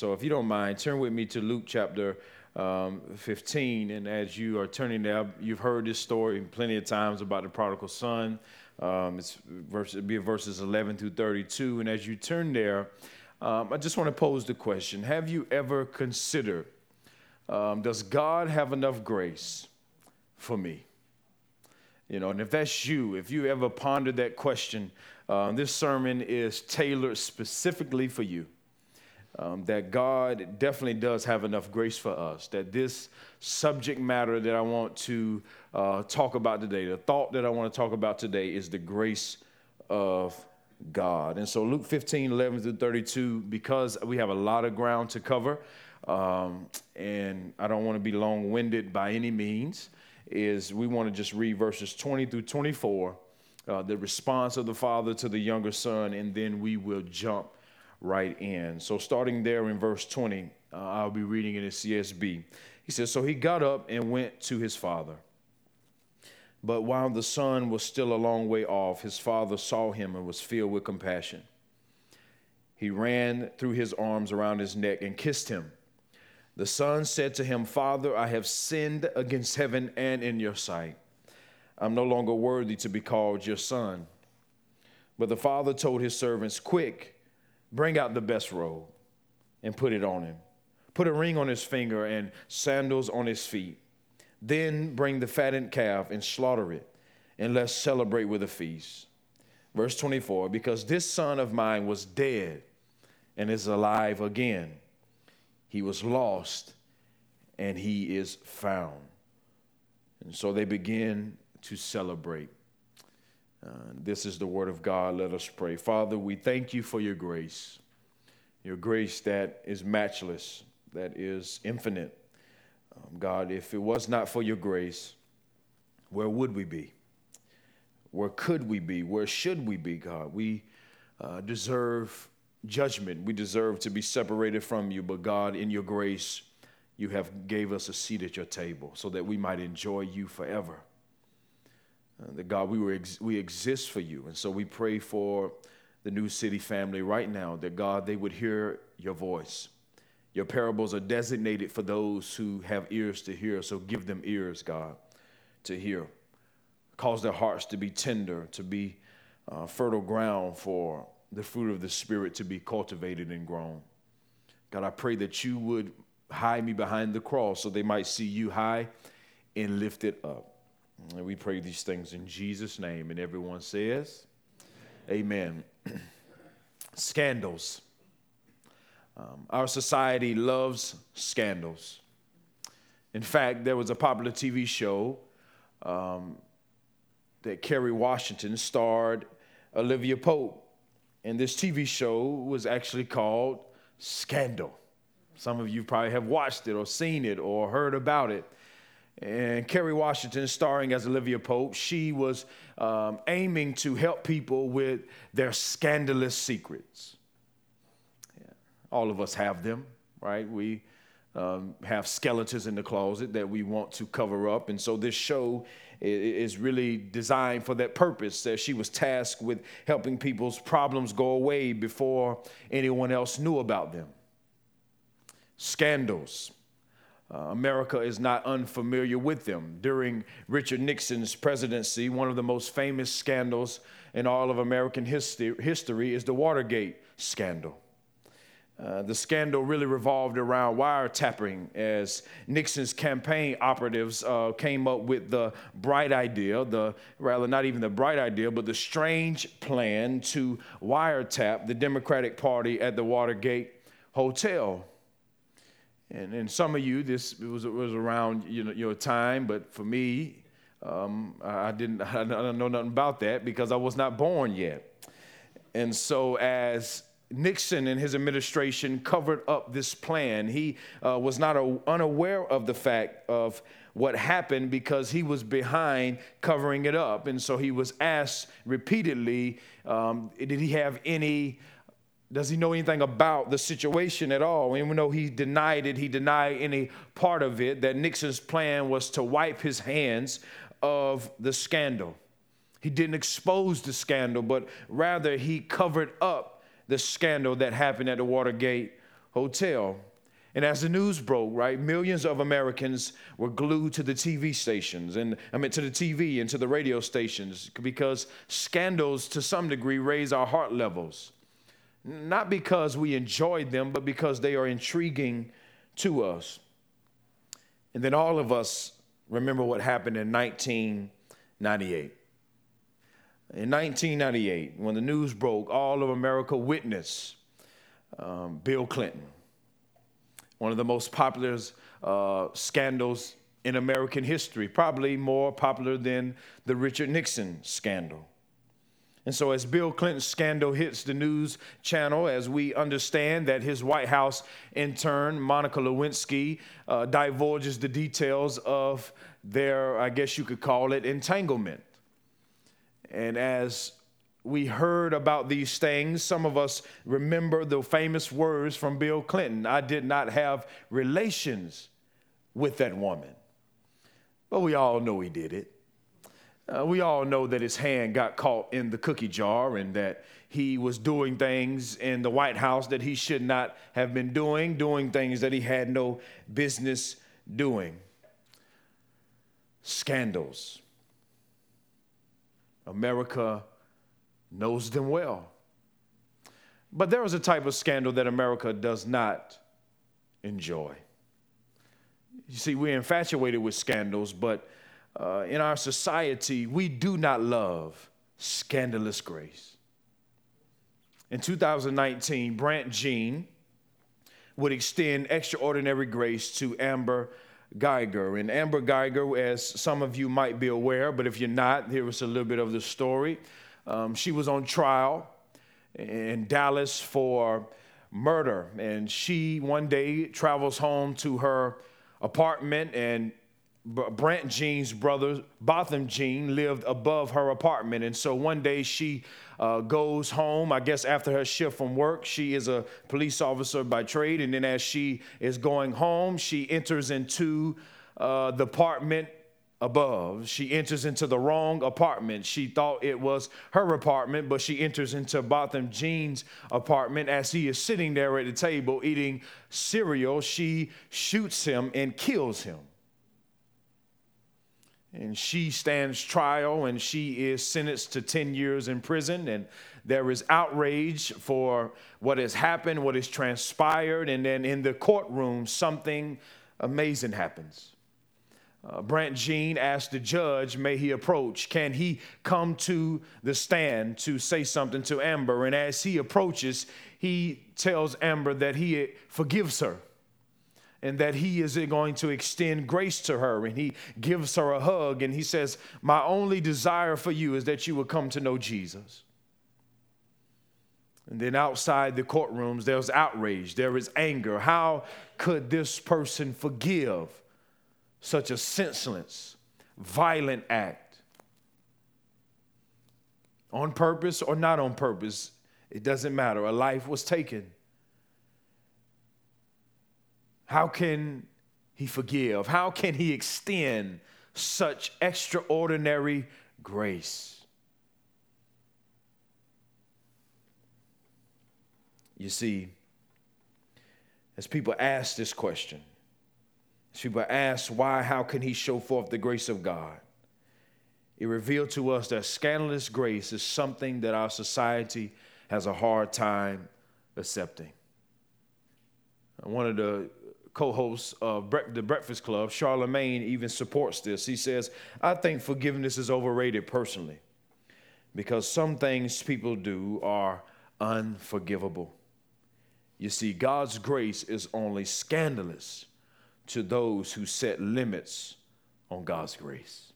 So if you don't mind, turn with me to Luke chapter um, 15. And as you are turning there, you've heard this story plenty of times about the prodigal son. Um, it's verse, it'll be verses 11 through 32. And as you turn there, um, I just want to pose the question Have you ever considered, um, does God have enough grace for me? You know, and if that's you, if you ever pondered that question, uh, this sermon is tailored specifically for you. Um, that God definitely does have enough grace for us. That this subject matter that I want to uh, talk about today, the thought that I want to talk about today, is the grace of God. And so, Luke 15, 11 through 32, because we have a lot of ground to cover, um, and I don't want to be long winded by any means is we want to just read verses 20 through 24, uh, the response of the father to the younger son, and then we will jump right in. So, starting there in verse 20, uh, I'll be reading it in CSB. He says, So he got up and went to his father. But while the son was still a long way off, his father saw him and was filled with compassion. He ran through his arms around his neck and kissed him. The son said to him, Father, I have sinned against heaven and in your sight. I'm no longer worthy to be called your son. But the father told his servants, Quick, bring out the best robe and put it on him. Put a ring on his finger and sandals on his feet. Then bring the fattened calf and slaughter it, and let's celebrate with a feast. Verse 24 Because this son of mine was dead and is alive again he was lost and he is found. And so they begin to celebrate. Uh, this is the word of God. Let us pray. Father, we thank you for your grace, your grace that is matchless, that is infinite. Um, God, if it was not for your grace, where would we be? Where could we be? Where should we be, God? We uh, deserve judgment. We deserve to be separated from you, but God, in your grace, you have gave us a seat at your table so that we might enjoy you forever. Uh, that God, we, were ex- we exist for you. And so we pray for the New City family right now that God, they would hear your voice. Your parables are designated for those who have ears to hear, so give them ears, God, to hear. Cause their hearts to be tender, to be uh, fertile ground for the fruit of the Spirit to be cultivated and grown. God, I pray that you would hide me behind the cross so they might see you high and lifted up. And we pray these things in Jesus' name. And everyone says, Amen. scandals. Um, our society loves scandals. In fact, there was a popular TV show um, that Kerry Washington starred Olivia Pope and this TV show was actually called Scandal. Some of you probably have watched it or seen it or heard about it. And Kerry Washington, starring as Olivia Pope, she was um, aiming to help people with their scandalous secrets. Yeah. All of us have them, right? We um, have skeletons in the closet that we want to cover up. And so this show is really designed for that purpose. That she was tasked with helping people's problems go away before anyone else knew about them. Scandals. Uh, America is not unfamiliar with them. During Richard Nixon's presidency, one of the most famous scandals in all of American history, history is the Watergate scandal. Uh, the scandal really revolved around wiretapping as Nixon's campaign operatives uh, came up with the bright idea, the rather not even the bright idea, but the strange plan to wiretap the Democratic Party at the Watergate Hotel. And, and some of you, this was, was around you know, your time, but for me, um, I, didn't, I don't know nothing about that because I was not born yet. And so as Nixon and his administration covered up this plan. He uh, was not a, unaware of the fact of what happened because he was behind covering it up. And so he was asked repeatedly um, Did he have any, does he know anything about the situation at all? Even though he denied it, he denied any part of it, that Nixon's plan was to wipe his hands of the scandal. He didn't expose the scandal, but rather he covered up the scandal that happened at the Watergate hotel. And as the news broke, right, millions of Americans were glued to the TV stations and I mean to the TV and to the radio stations because scandals to some degree raise our heart levels. Not because we enjoyed them, but because they are intriguing to us. And then all of us remember what happened in 1998. In 1998, when the news broke, all of America witnessed um, Bill Clinton, one of the most popular uh, scandals in American history, probably more popular than the Richard Nixon scandal. And so, as Bill Clinton's scandal hits the news channel, as we understand that his White House intern, Monica Lewinsky, uh, divulges the details of their, I guess you could call it, entanglement. And as we heard about these things, some of us remember the famous words from Bill Clinton I did not have relations with that woman. But we all know he did it. Uh, we all know that his hand got caught in the cookie jar and that he was doing things in the White House that he should not have been doing, doing things that he had no business doing. Scandals America knows them well. But there is a type of scandal that America does not enjoy. You see, we're infatuated with scandals, but uh, in our society, we do not love scandalous grace. In 2019, Brandt Jean would extend extraordinary grace to Amber Guyger. And Amber Guyger, as some of you might be aware, but if you're not, here is a little bit of the story. Um, she was on trial in Dallas for murder, and she one day travels home to her apartment and Brandt Jean's brother, Botham Jean, lived above her apartment. And so one day she uh, goes home, I guess after her shift from work. She is a police officer by trade. And then as she is going home, she enters into uh, the apartment above. She enters into the wrong apartment. She thought it was her apartment, but she enters into Botham Jean's apartment. As he is sitting there at the table eating cereal, she shoots him and kills him and she stands trial and she is sentenced to 10 years in prison and there is outrage for what has happened what has transpired and then in the courtroom something amazing happens uh, Brandt Jean asked the judge, may he approach? Can he come to the stand to say something to Amber? And as he approaches, he tells Amber that he forgives her and that he is going to extend grace to her. And he gives her a hug and he says, My only desire for you is that you will come to know Jesus. And then outside the courtrooms, there's outrage, there is anger. How could this person forgive such a senseless, violent act? On purpose or not on purpose, it doesn't matter. A life was taken. How can he forgive? How can he extend such extraordinary grace? You see, as people ask this question, as people ask why, how can he show forth the grace of God? It revealed to us that scandalous grace is something that our society has a hard time accepting. One of the co-host of the Breakfast Club, Charlamagne, even supports this. He says, "I think forgiveness is overrated personally, because some things people do are unforgivable. You see, God's grace is only scandalous to those who set limits on God's grace."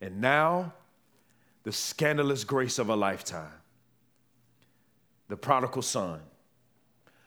And now, the scandalous grace of a lifetime. The prodigal son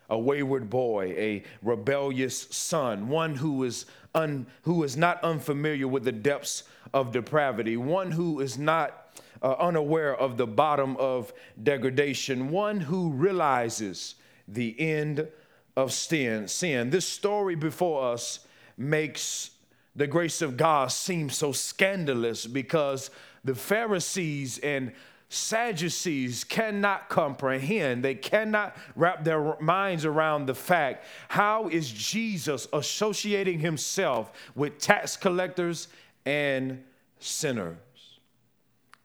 a wayward boy, a rebellious son, one who is, un, who is not unfamiliar with the depths of depravity, one who is not uh, unaware of the bottom of degradation, one who realizes the end of sin. sin. This story before us makes the grace of God seem so scandalous because the Pharisees and Sadducees cannot comprehend, they cannot wrap their minds around the fact how is Jesus associating himself with tax collectors and sinners?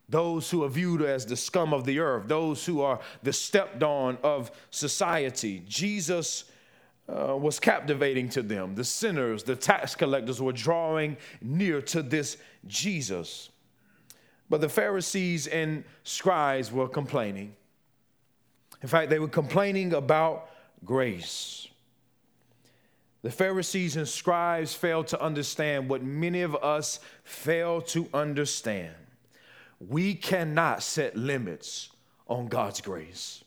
Those who are viewed as the scum of the earth, those who are the stepped on of society. Jesus uh, was captivating to them. The sinners, the tax collectors were drawing near to this Jesus. But the Pharisees and scribes were complaining. In fact, they were complaining about grace. The Pharisees and scribes failed to understand what many of us fail to understand. We cannot set limits on God's grace.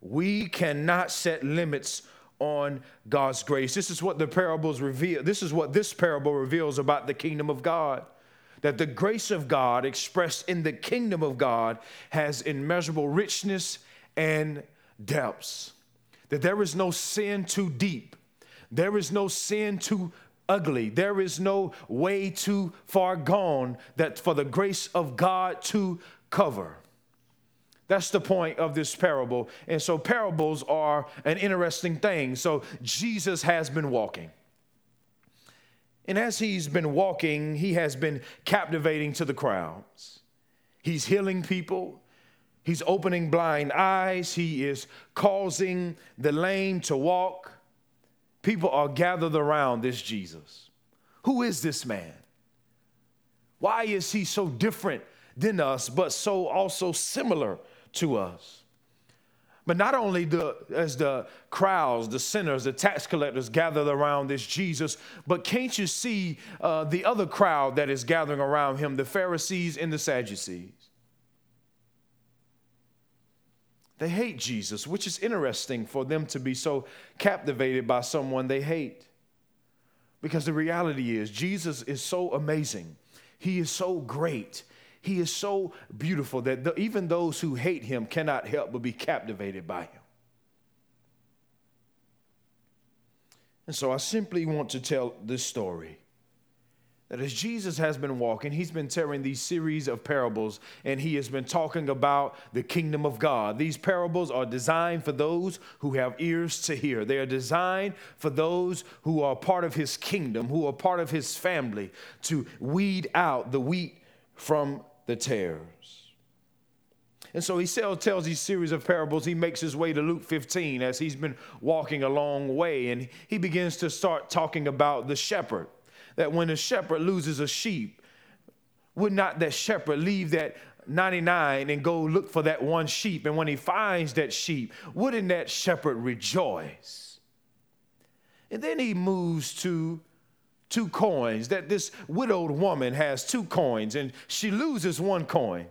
We cannot set limits on God's grace. This is what the parables reveal. This is what this parable reveals about the kingdom of God that the grace of God expressed in the kingdom of God has immeasurable richness and depths. That there is no sin too deep, there is no sin too ugly, there is no way too far gone that for the grace of God to cover. That's the point of this parable. And so, parables are an interesting thing. So, Jesus has been walking. And as he's been walking, he has been captivating to the crowds. He's healing people. He's opening blind eyes. He is causing the lame to walk. People are gathered around this Jesus. Who is this man? Why is he so different than us, but so also similar to us? But not only the, as the crowds, the sinners, the tax collectors gathered around this Jesus, but can't you see uh, the other crowd that is gathering around him, the Pharisees and the Sadducees? They hate Jesus, which is interesting for them to be so captivated by someone they hate. Because the reality is, Jesus is so amazing, He is so great, he is so beautiful that the, even those who hate him cannot help but be captivated by him. And so I simply want to tell this story that as Jesus has been walking, he's been telling these series of parables and he has been talking about the kingdom of God. These parables are designed for those who have ears to hear. They are designed for those who are part of his kingdom, who are part of his family, to weed out the wheat from the tares. And so he tells these series of parables. He makes his way to Luke 15 as he's been walking a long way, and he begins to start talking about the shepherd. That when a shepherd loses a sheep, would not that shepherd leave that 99 and go look for that one sheep? And when he finds that sheep, wouldn't that shepherd rejoice? And then he moves to two coins, that this widowed woman has two coins and she loses one coin.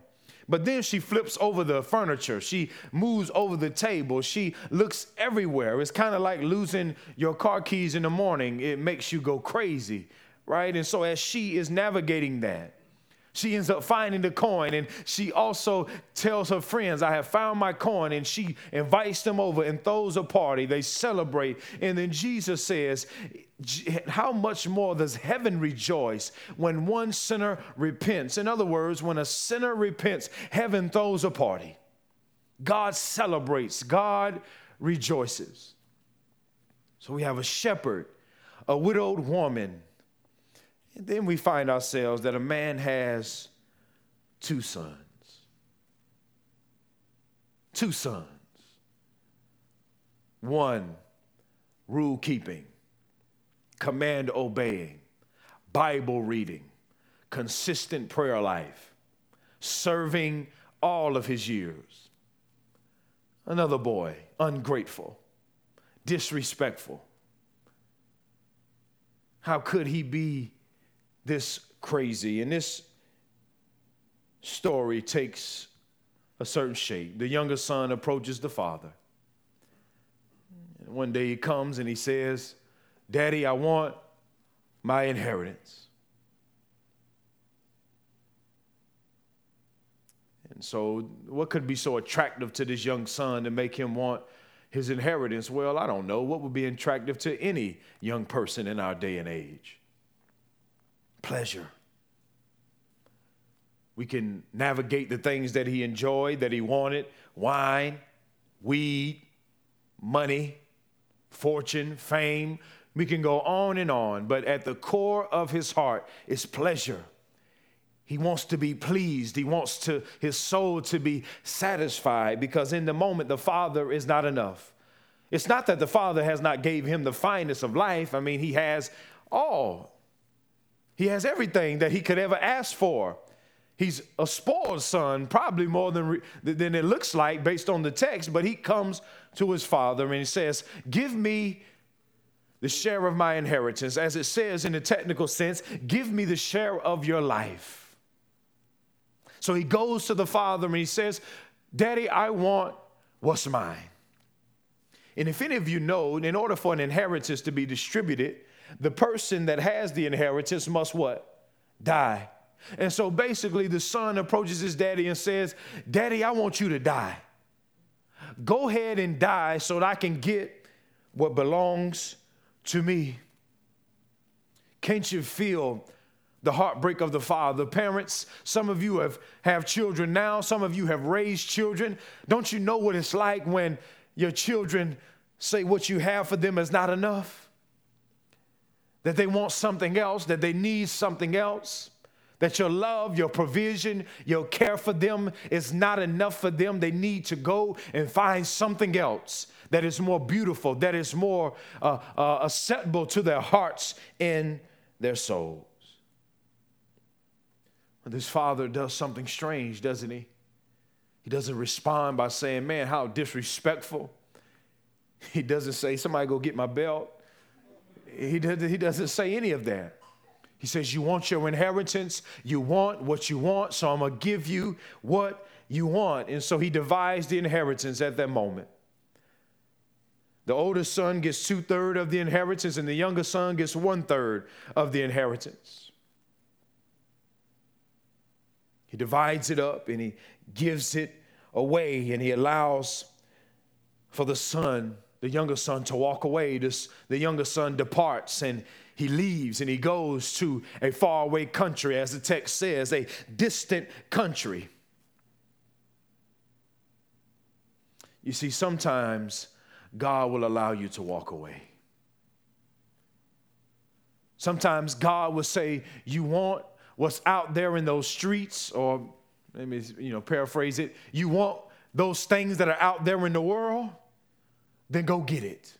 But then she flips over the furniture. She moves over the table. She looks everywhere. It's kind of like losing your car keys in the morning. It makes you go crazy, right? And so as she is navigating that, she ends up finding the coin and she also tells her friends, I have found my coin. And she invites them over and throws a party. They celebrate. And then Jesus says, How much more does heaven rejoice when one sinner repents? In other words, when a sinner repents, heaven throws a party. God celebrates, God rejoices. So we have a shepherd, a widowed woman and then we find ourselves that a man has two sons. Two sons. One, rule keeping, command obeying, Bible reading, consistent prayer life, serving all of his years. Another boy, ungrateful, disrespectful. How could he be this crazy. And this story takes a certain shape. The younger son approaches the father. And One day he comes and he says, Daddy, I want my inheritance. And so, what could be so attractive to this young son to make him want his inheritance? Well, I don't know. What would be attractive to any young person in our day and age? Pleasure. We can navigate the things that he enjoyed, that he wanted wine, weed, money, fortune, fame. We can go on and on, but at the core of his heart is pleasure. He wants to be pleased. He wants to his soul to be satisfied because in the moment the father is not enough. It's not that the father has not gave him the finest of life. I mean, he has all. He has everything that he could ever ask for. He's a spoiled son, probably more than, than it looks like based on the text, but he comes to his father and he says, Give me the share of my inheritance. As it says in the technical sense, give me the share of your life. So he goes to the father and he says, Daddy, I want what's mine. And if any of you know, in order for an inheritance to be distributed, the person that has the inheritance must what? Die. And so basically, the son approaches his daddy and says, Daddy, I want you to die. Go ahead and die so that I can get what belongs to me. Can't you feel the heartbreak of the father? Parents, some of you have, have children now, some of you have raised children. Don't you know what it's like when your children say what you have for them is not enough? That they want something else, that they need something else? that your love, your provision, your care for them is not enough for them. They need to go and find something else that is more beautiful, that is more uh, uh, acceptable to their hearts and their souls. This father does something strange, doesn't he? He doesn't respond by saying, Man, how disrespectful. He doesn't say, Somebody go get my belt. He doesn't, he doesn't say any of that. He says, You want your inheritance, you want what you want, so I'm going to give you what you want. And so he divides the inheritance at that moment. The oldest son gets two thirds of the inheritance, and the younger son gets one third of the inheritance. He divides it up and he gives it away, and he allows for the son, the younger son, to walk away. This, the younger son departs and he leaves and he goes to a faraway country, as the text says, a distant country. You see, sometimes God will allow you to walk away. Sometimes God will say, You want what's out there in those streets, or let me you know, paraphrase it, you want those things that are out there in the world, then go get it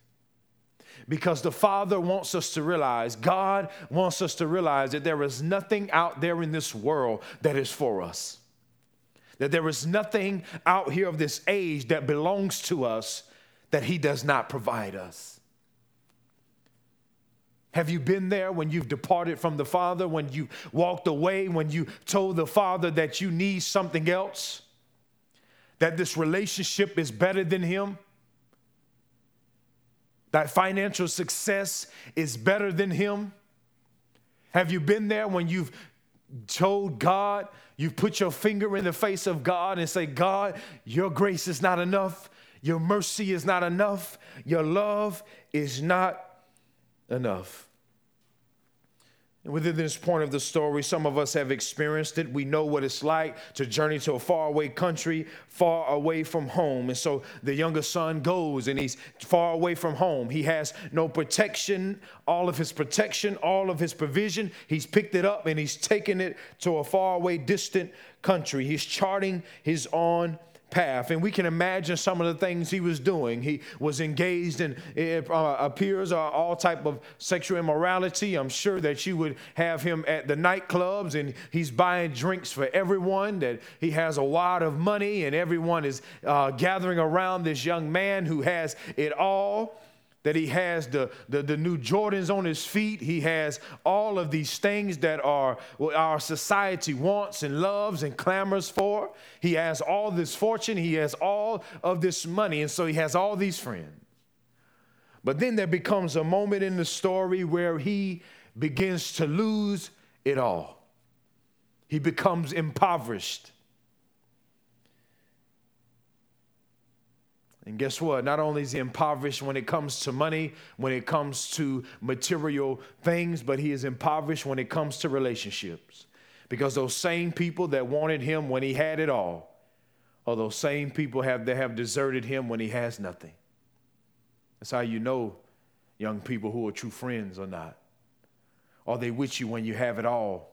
because the Father wants us to realize, God wants us to realize that there is nothing out there in this world that is for us. That there is nothing out here of this age that belongs to us that He does not provide us. Have you been there when you've departed from the Father, when you walked away, when you told the Father that you need something else? That this relationship is better than Him? That financial success is better than him? Have you been there when you've told God, you've put your finger in the face of God and say, God, your grace is not enough, your mercy is not enough, your love is not enough? Within this point of the story, some of us have experienced it. We know what it's like to journey to a faraway country, far away from home. And so the younger son goes and he's far away from home. He has no protection, all of his protection, all of his provision. He's picked it up and he's taken it to a faraway, distant country. He's charting his own path. And we can imagine some of the things he was doing. He was engaged in, it uh, appears, uh, all type of sexual immorality. I'm sure that you would have him at the nightclubs and he's buying drinks for everyone, that he has a wad of money and everyone is uh, gathering around this young man who has it all that he has the, the, the, new Jordans on his feet. He has all of these things that are our society wants and loves and clamors for. He has all this fortune. He has all of this money. And so he has all these friends. But then there becomes a moment in the story where he begins to lose it all. He becomes impoverished. And guess what? Not only is he impoverished when it comes to money, when it comes to material things, but he is impoverished when it comes to relationships. Because those same people that wanted him when he had it all are those same people have, that have deserted him when he has nothing. That's how you know young people who are true friends or not. Are they with you when you have it all?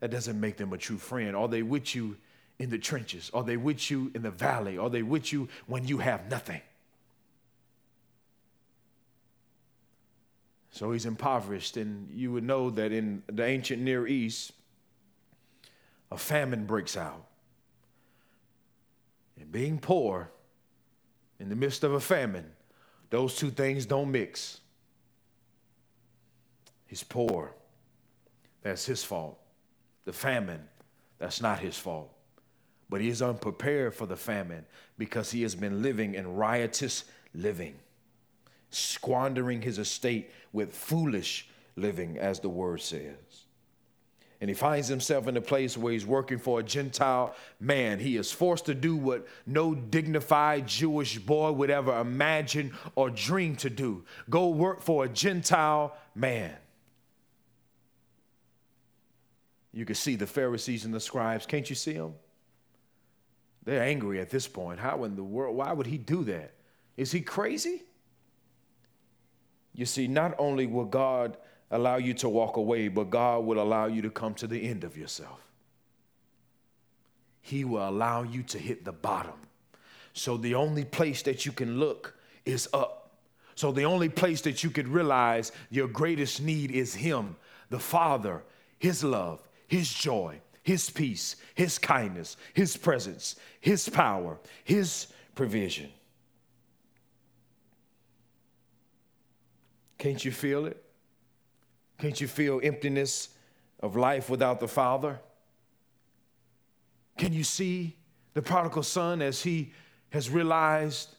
That doesn't make them a true friend. Are they with you in the trenches? Are they with you in the valley? Are they with you when you have nothing? So he's impoverished, and you would know that in the ancient Near East, a famine breaks out. And being poor in the midst of a famine, those two things don't mix. He's poor. That's his fault. The famine, that's not his fault. But he is unprepared for the famine because he has been living in riotous living, squandering his estate with foolish living, as the word says and he finds himself in a place where he's working for a Gentile man. He is forced to do what no dignified Jewish boy would ever imagine or dream to do go work for a Gentile man. You can see the Pharisees and the scribes. Can't you see them? They're angry at this point. How in the world? Why would he do that? Is he crazy? You see, not only will God allow you to walk away, but God will allow you to come to the end of yourself. He will allow you to hit the bottom. So the only place that you can look is up. So the only place that you could realize your greatest need is Him, the Father, His love, His joy, His peace, His kindness, His presence, His power, His provision. Can't you feel it? Can't you feel emptiness of life without the Father? Can you see the prodigal son as he has realized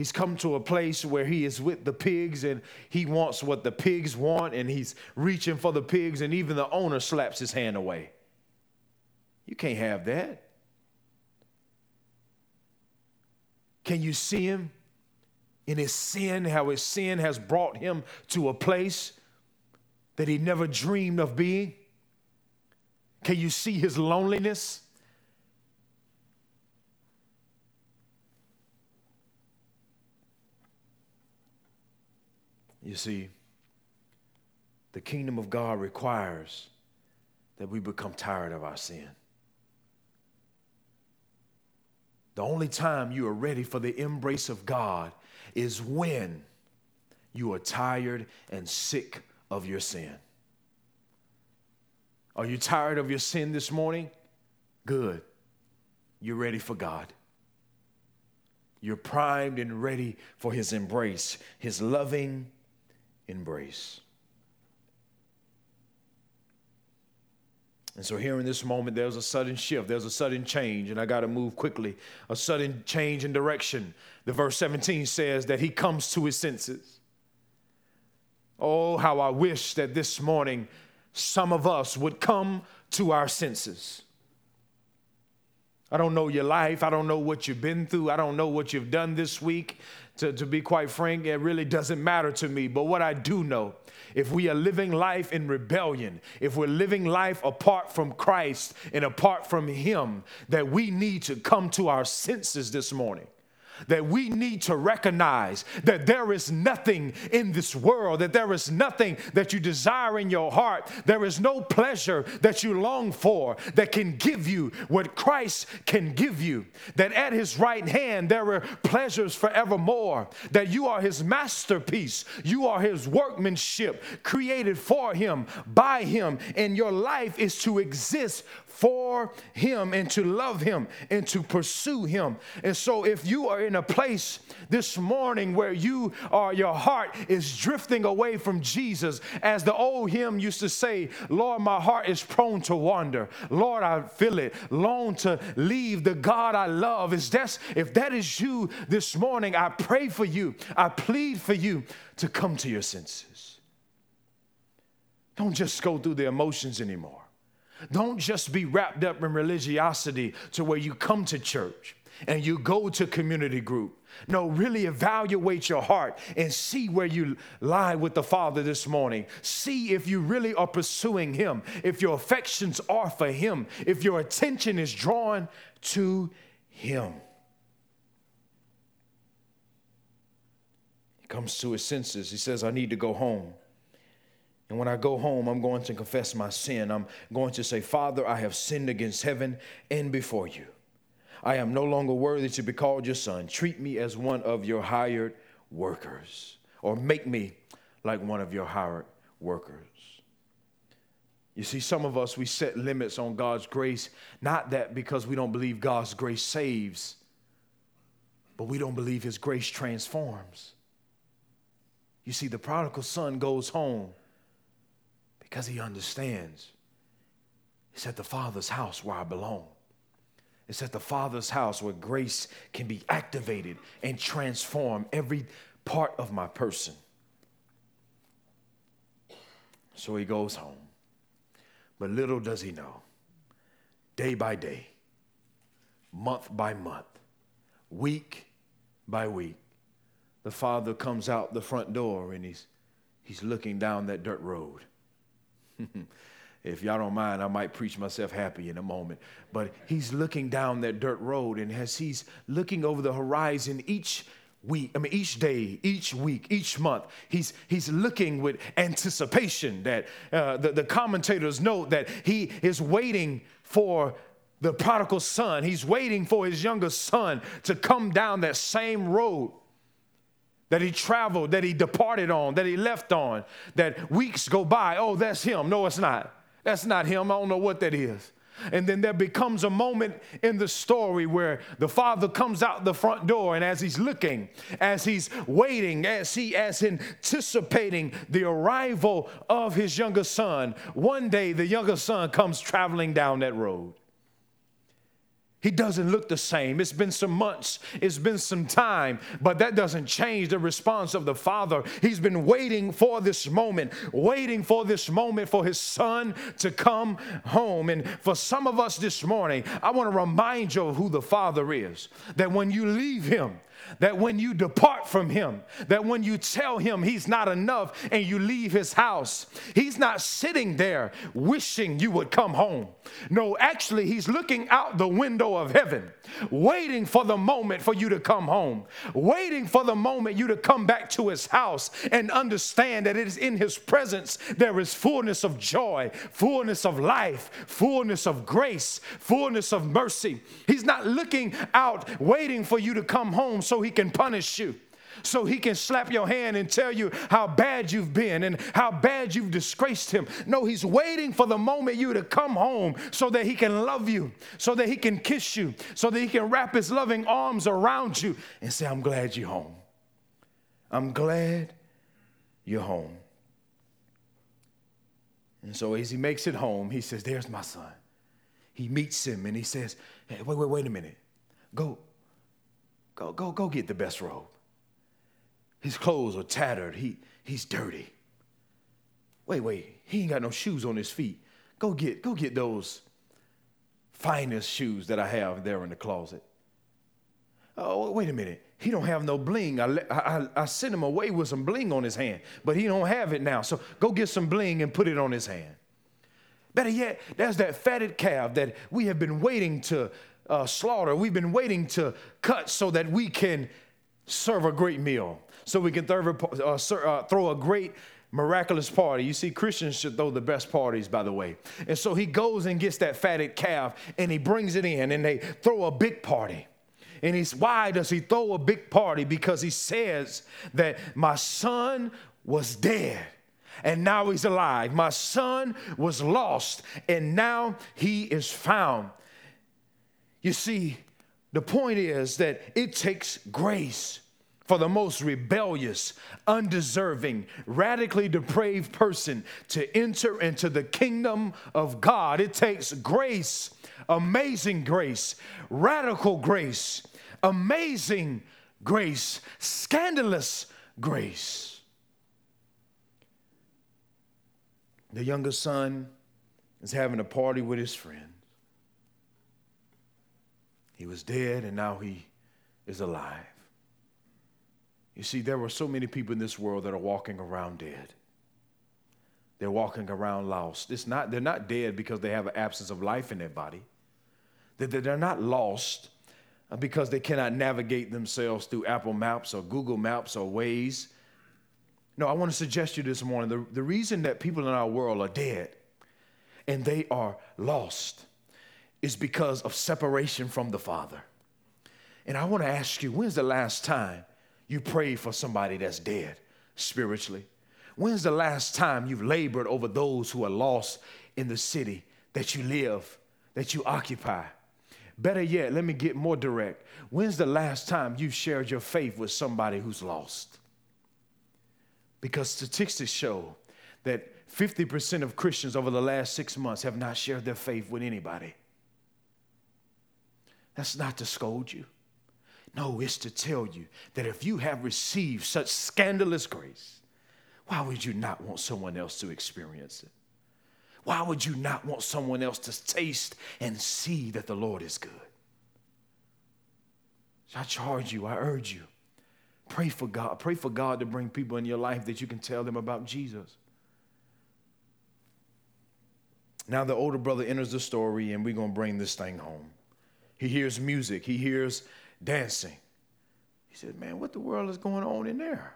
he's come to a place where he is with the pigs and he wants what the pigs want and he's reaching for the pigs and even the owner slaps his hand away? You can't have that. Can you see him in his sin, how his sin has brought him to a place that he never dreamed of being? Can you see his loneliness? You see, the kingdom of God requires that we become tired of our sin. The only time you are ready for the embrace of God is when you are tired and sick of your sin. Are you tired of your sin this morning? Good. You're ready for God. You're primed and ready for His embrace, His loving embrace. And so, here in this moment, there's a sudden shift, there's a sudden change, and I got to move quickly. A sudden change in direction. The verse 17 says that he comes to his senses. Oh, how I wish that this morning some of us would come to our senses. I don't know your life. I don't know what you've been through. I don't know what you've done this week. To, to be quite frank, it really doesn't matter to me. But what I do know if we are living life in rebellion, if we're living life apart from Christ and apart from Him, that we need to come to our senses this morning that we need to recognize that there is nothing in this world, that there is nothing that you desire in your heart, there is no pleasure that you long for that can give you what Christ can give you. That at his right hand there are pleasures forevermore, that you are his masterpiece, you are his workmanship created for him, by him, and your life is to exist for him and to love him and to pursue him. And so if you are in a place this morning where you are your heart is drifting away from Jesus as the old hymn used to say, Lord, my heart is prone to wander. Lord, I feel it, long to leave the God I love. Is that if that is you this morning, I pray for you. I plead for you to come to your senses. Don't just go through the emotions anymore. Don't just be wrapped up in religiosity to where you come to church and you go to community group No, really evaluate your heart and see where you lie with the Father this morning. See if you really are pursuing Him, if your affections are for Him, if your attention is drawn to Him. He comes to his senses. He says, I need to go home. And when I go home, I'm going to confess my sin. I'm going to say, Father, I have sinned against heaven and before you. I am no longer worthy to be called your son. Treat me as one of your hired workers, or make me like one of your hired workers. You see, some of us, we set limits on God's grace, not that because we don't believe God's grace saves, but we don't believe His grace transforms. You see, the prodigal son goes home because he understands it's at the Father's house where I belong. It's at the Father's house where grace can be activated and transform every part of my person. So he goes home. But little does he know, day by day, month by month, week by week, the father comes out the front door and he's, he's looking down that dirt road. if y'all don't mind, I might preach myself happy in a moment. But he's looking down that dirt road, and as he's looking over the horizon each week, I mean, each day, each week, each month, he's, he's looking with anticipation that uh, the, the commentators note that he is waiting for the prodigal son. He's waiting for his younger son to come down that same road that he traveled, that he departed on, that he left on, that weeks go by. Oh, that's him. No, it's not. That's not him. I don't know what that is. And then there becomes a moment in the story where the father comes out the front door, and as he's looking, as he's waiting, as he as anticipating the arrival of his younger son, one day the younger son comes traveling down that road. He doesn't look the same. It's been some months, it's been some time, but that doesn't change the response of the father. He's been waiting for this moment, waiting for this moment for his son to come home. And for some of us this morning, I want to remind you of who the father is. That when you leave him, that when you depart from him, that when you tell him he's not enough and you leave his house, he's not sitting there wishing you would come home. No, actually, he's looking out the window of heaven, waiting for the moment for you to come home, waiting for the moment you to come back to his house and understand that it is in his presence there is fullness of joy, fullness of life, fullness of grace, fullness of mercy. He's not looking out, waiting for you to come home so he can punish you so he can slap your hand and tell you how bad you've been and how bad you've disgraced him. No, he's waiting for the moment you to come home so that he can love you, so that he can kiss you, so that he can wrap his loving arms around you and say, I'm glad you're home. I'm glad you're home. And so as he makes it home, he says, There's my son. He meets him and he says, Hey, wait, wait, wait a minute. Go, Go, go, go get the best robe. His clothes are tattered. He, he's dirty. Wait, wait, he ain't got no shoes on his feet. Go get, go get those finest shoes that I have there in the closet. Oh, wait a minute. He don't have no bling. I, I, I sent him away with some bling on his hand, but he don't have it now. So go get some bling and put it on his hand. Better yet, there's that fatted calf that we have been waiting to uh, slaughter. We've been waiting to cut so that we can serve a great meal, so we can throw, uh, uh, throw a great miraculous party. You see, Christians should throw the best parties, by the way. And so he goes and gets that fatted calf and he brings it in and they throw a big party. And he's why does he throw a big party? Because he says that my son was dead and now he's alive. My son was lost and now he is found. You see, the point is that it takes grace for the most rebellious, undeserving, radically depraved person to enter into the kingdom of God. It takes grace, amazing grace, radical grace, amazing grace, scandalous grace. The younger son is having a party with his friend. He was dead and now he is alive. You see, there are so many people in this world that are walking around dead. They're walking around lost. It's not, they're not dead because they have an absence of life in their body. They're not lost uh, because they cannot navigate themselves through Apple Maps or Google Maps or Waze. No, I want to suggest to you this morning the, the reason that people in our world are dead and they are lost is because of separation from the Father. And I want to ask you, when's the last time you prayed for somebody that's dead spiritually? When's the last time you've labored over those who are lost in the city that you live, that you occupy? Better yet, let me get more direct. When's the last time you shared your faith with somebody who's lost? Because statistics show that 50% of Christians over the last six months have not shared their faith with anybody. That's not to scold you. No, it's to tell you that if you have received such scandalous grace, why would you not want someone else to experience it? Why would you not want someone else to taste and see that the Lord is good? So I charge you, I urge you, pray for God. Pray for God to bring people in your life that you can tell them about Jesus. Now the older brother enters the story, and we're going to bring this thing home. He hears music, he hears dancing. He said, Man, what the world is going on in there?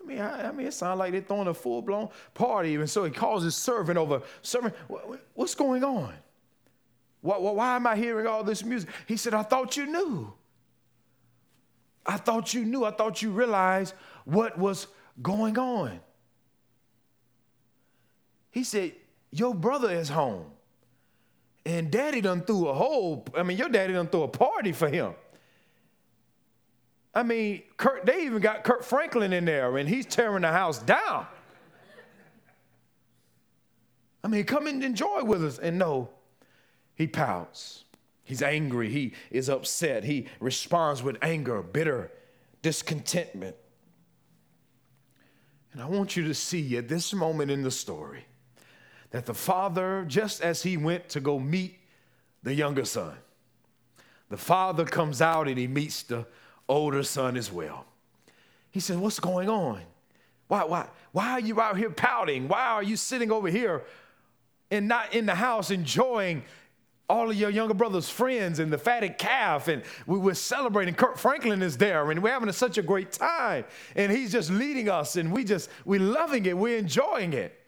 I mean, I, I mean, it sounds like they're throwing a full blown party. And so he calls his servant over. Servant, what's going on? Why, why am I hearing all this music? He said, I thought you knew. I thought you knew. I thought you realized what was going on. He said, Your brother is home. And daddy done threw a whole, I mean, your daddy done threw a party for him. I mean, Kirk, they even got Kirk Franklin in there and he's tearing the house down. I mean, come and enjoy with us. And no, he pouts. He's angry. He is upset. He responds with anger, bitter, discontentment. And I want you to see at this moment in the story that the father, just as he went to go meet the younger son, the father comes out and he meets the older son as well. He said, What's going on? Why, why, why are you out here pouting? Why are you sitting over here and not in the house enjoying all of your younger brother's friends and the fatted calf, and we were celebrating. Kirk Franklin is there, and we're having such a great time. And he's just leading us, and we just we're loving it, we're enjoying it.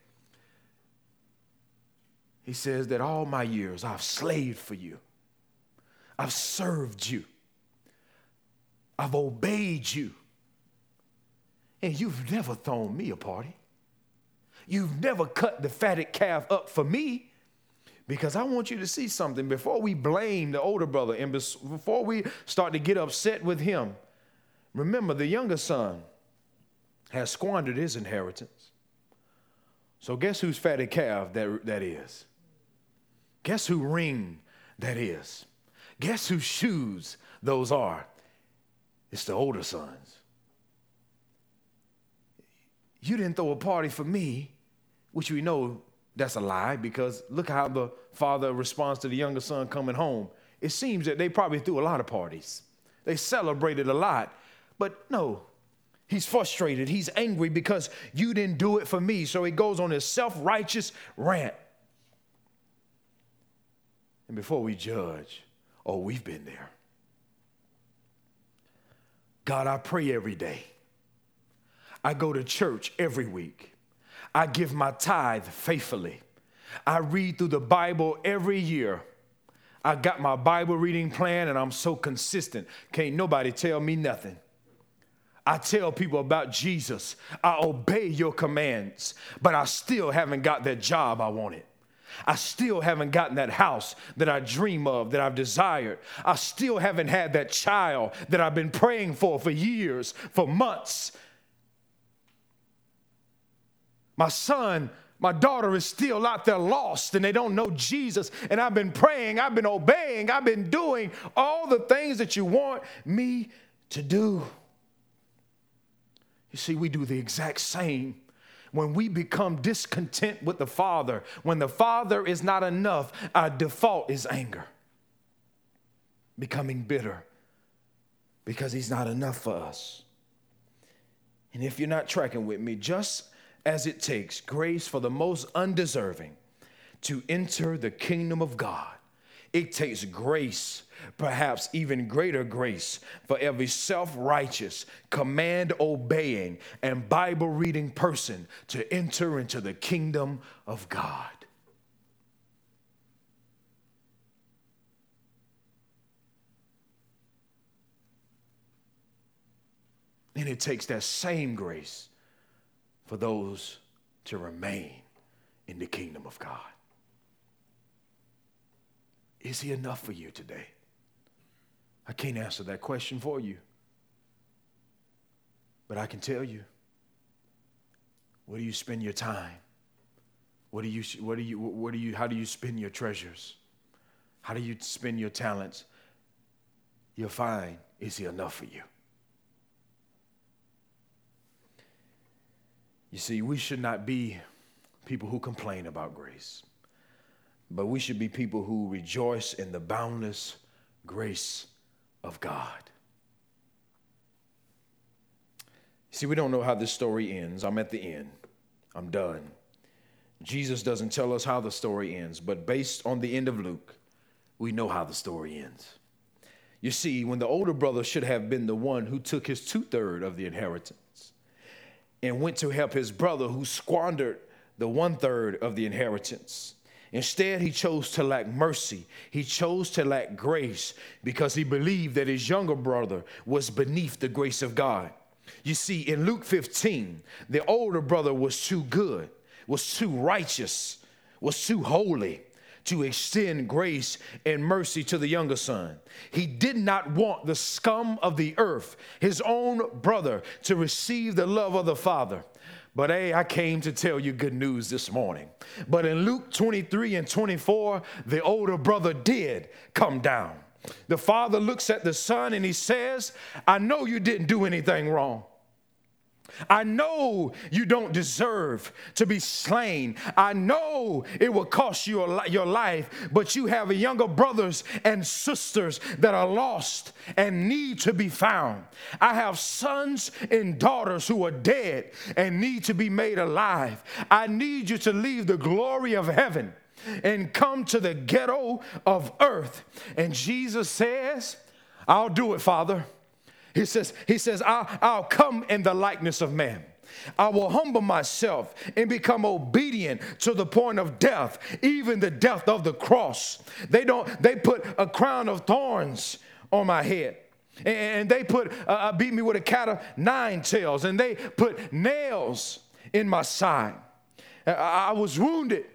He says that all my years I've slaved for you. I've served you. I've obeyed you. And you've never thrown me a party. You've never cut the fatted calf up for me. Because I want you to see something before we blame the older brother and before we start to get upset with him. Remember, the younger son has squandered his inheritance. So, guess whose fatted calf that, that is? Guess who ring that is? Guess whose shoes those are? It's the older sons. You didn't throw a party for me, which we know that's a lie because look how the father responds to the younger son coming home. It seems that they probably threw a lot of parties. They celebrated a lot. But no, he's frustrated. He's angry because you didn't do it for me. So he goes on his self righteous rant. And before we judge, oh, we've been there. God, I pray every day. I go to church every week. I give my tithe faithfully. I read through the Bible every year. I got my Bible reading plan and I'm so consistent. Can't nobody tell me nothing. I tell people about Jesus. I obey your commands, but I still haven't got that job I wanted. I still haven't gotten that house that I dream of, that I've desired. I still haven't had that child that I've been praying for for years, for months. My son, my daughter is still out there lost and they don't know Jesus. And I've been praying, I've been obeying, I've been doing all the things that you want me to do. You see, we do the exact same when we become discontent with the Father. When the Father is not enough, our default is anger, becoming bitter, because he's not enough for us. And if you're not tracking with me, just as it takes grace for the most undeserving to enter the kingdom of God, it takes grace, perhaps even greater grace, for every self righteous, command obeying, and Bible reading person to enter into the kingdom of God. And it takes that same grace for those to remain in the kingdom of God. Is he enough for you today? I can't answer that question for you. But I can tell you where do you spend your time? What do you, what do you, what do you, how do you spend your treasures? How do you spend your talents? You'll find, is he enough for you? You see, we should not be people who complain about grace, but we should be people who rejoice in the boundless grace of God. See, we don't know how this story ends. I'm at the end, I'm done. Jesus doesn't tell us how the story ends, but based on the end of Luke, we know how the story ends. You see, when the older brother should have been the one who took his two third of the inheritance, and went to help his brother who squandered the one third of the inheritance. Instead, he chose to lack mercy. He chose to lack grace because he believed that his younger brother was beneath the grace of God. You see, in Luke 15, the older brother was too good, was too righteous, was too holy to extend grace and mercy to the younger son. He did not want the scum of the earth, his own brother, to receive the love of the father. But hey, I came to tell you good news this morning. But in Luke 23 and 24, the older brother did come down. The father looks at the son and he says, I know you didn't do anything wrong. I know you don't deserve to be slain. I know it will cost you your life, but you have younger brothers and sisters that are lost and need to be found. I have sons and daughters who are dead and need to be made alive. I need you to leave the glory of heaven and come to the ghetto of earth. And Jesus says, I'll do it, Father. He says, he says, I'll, I'll come in the likeness of man. I will humble myself and become obedient to the point of death, even the death of the cross. They don't, they put a crown of thorns on my head. And they put, uh, uh beat me with a cat of nine tails, and they put nails in my side. I was wounded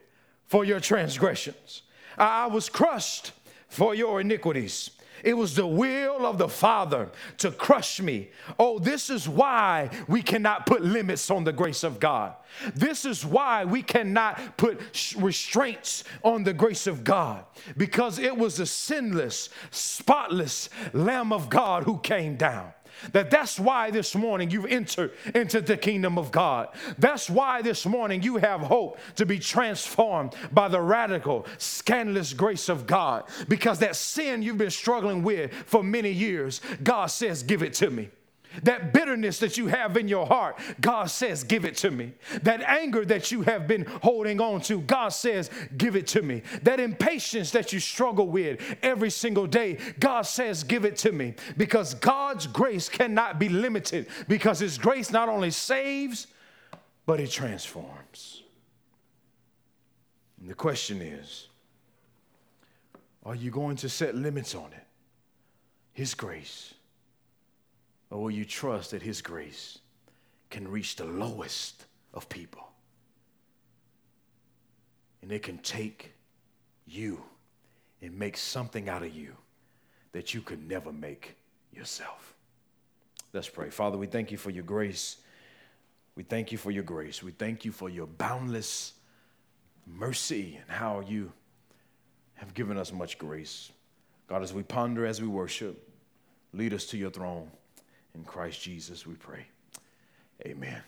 for your transgressions. I was crushed for your iniquities. It was the will of the Father to crush me. Oh, this is why we cannot put limits on the grace of God. This is why we cannot put restraints on the grace of God because it was the sinless, spotless Lamb of God who came down. That that's why this morning you've entered into the kingdom of God. That's why this morning you have hope to be transformed by the radical, scandalous grace of God. Because that sin you've been struggling with for many years, God says, Give it to me. That bitterness that you have in your heart, God says, Give it to me. That anger that you have been holding on to, God says, Give it to me. That impatience that you struggle with every single day, God says, Give it to me. Because God's grace cannot be limited, because His grace not only saves, but it transforms. And the question is, are you going to set limits on it? His grace or will you trust that His grace can reach the lowest of people? And it can take you and make something out of you that you could never make yourself. Let's pray. Father, we thank you for your grace. We thank you for your grace. We thank you for your boundless mercy and how you have given us much grace. God, as we ponder, as we worship, lead us to your throne. In Christ Jesus, we pray. Amen.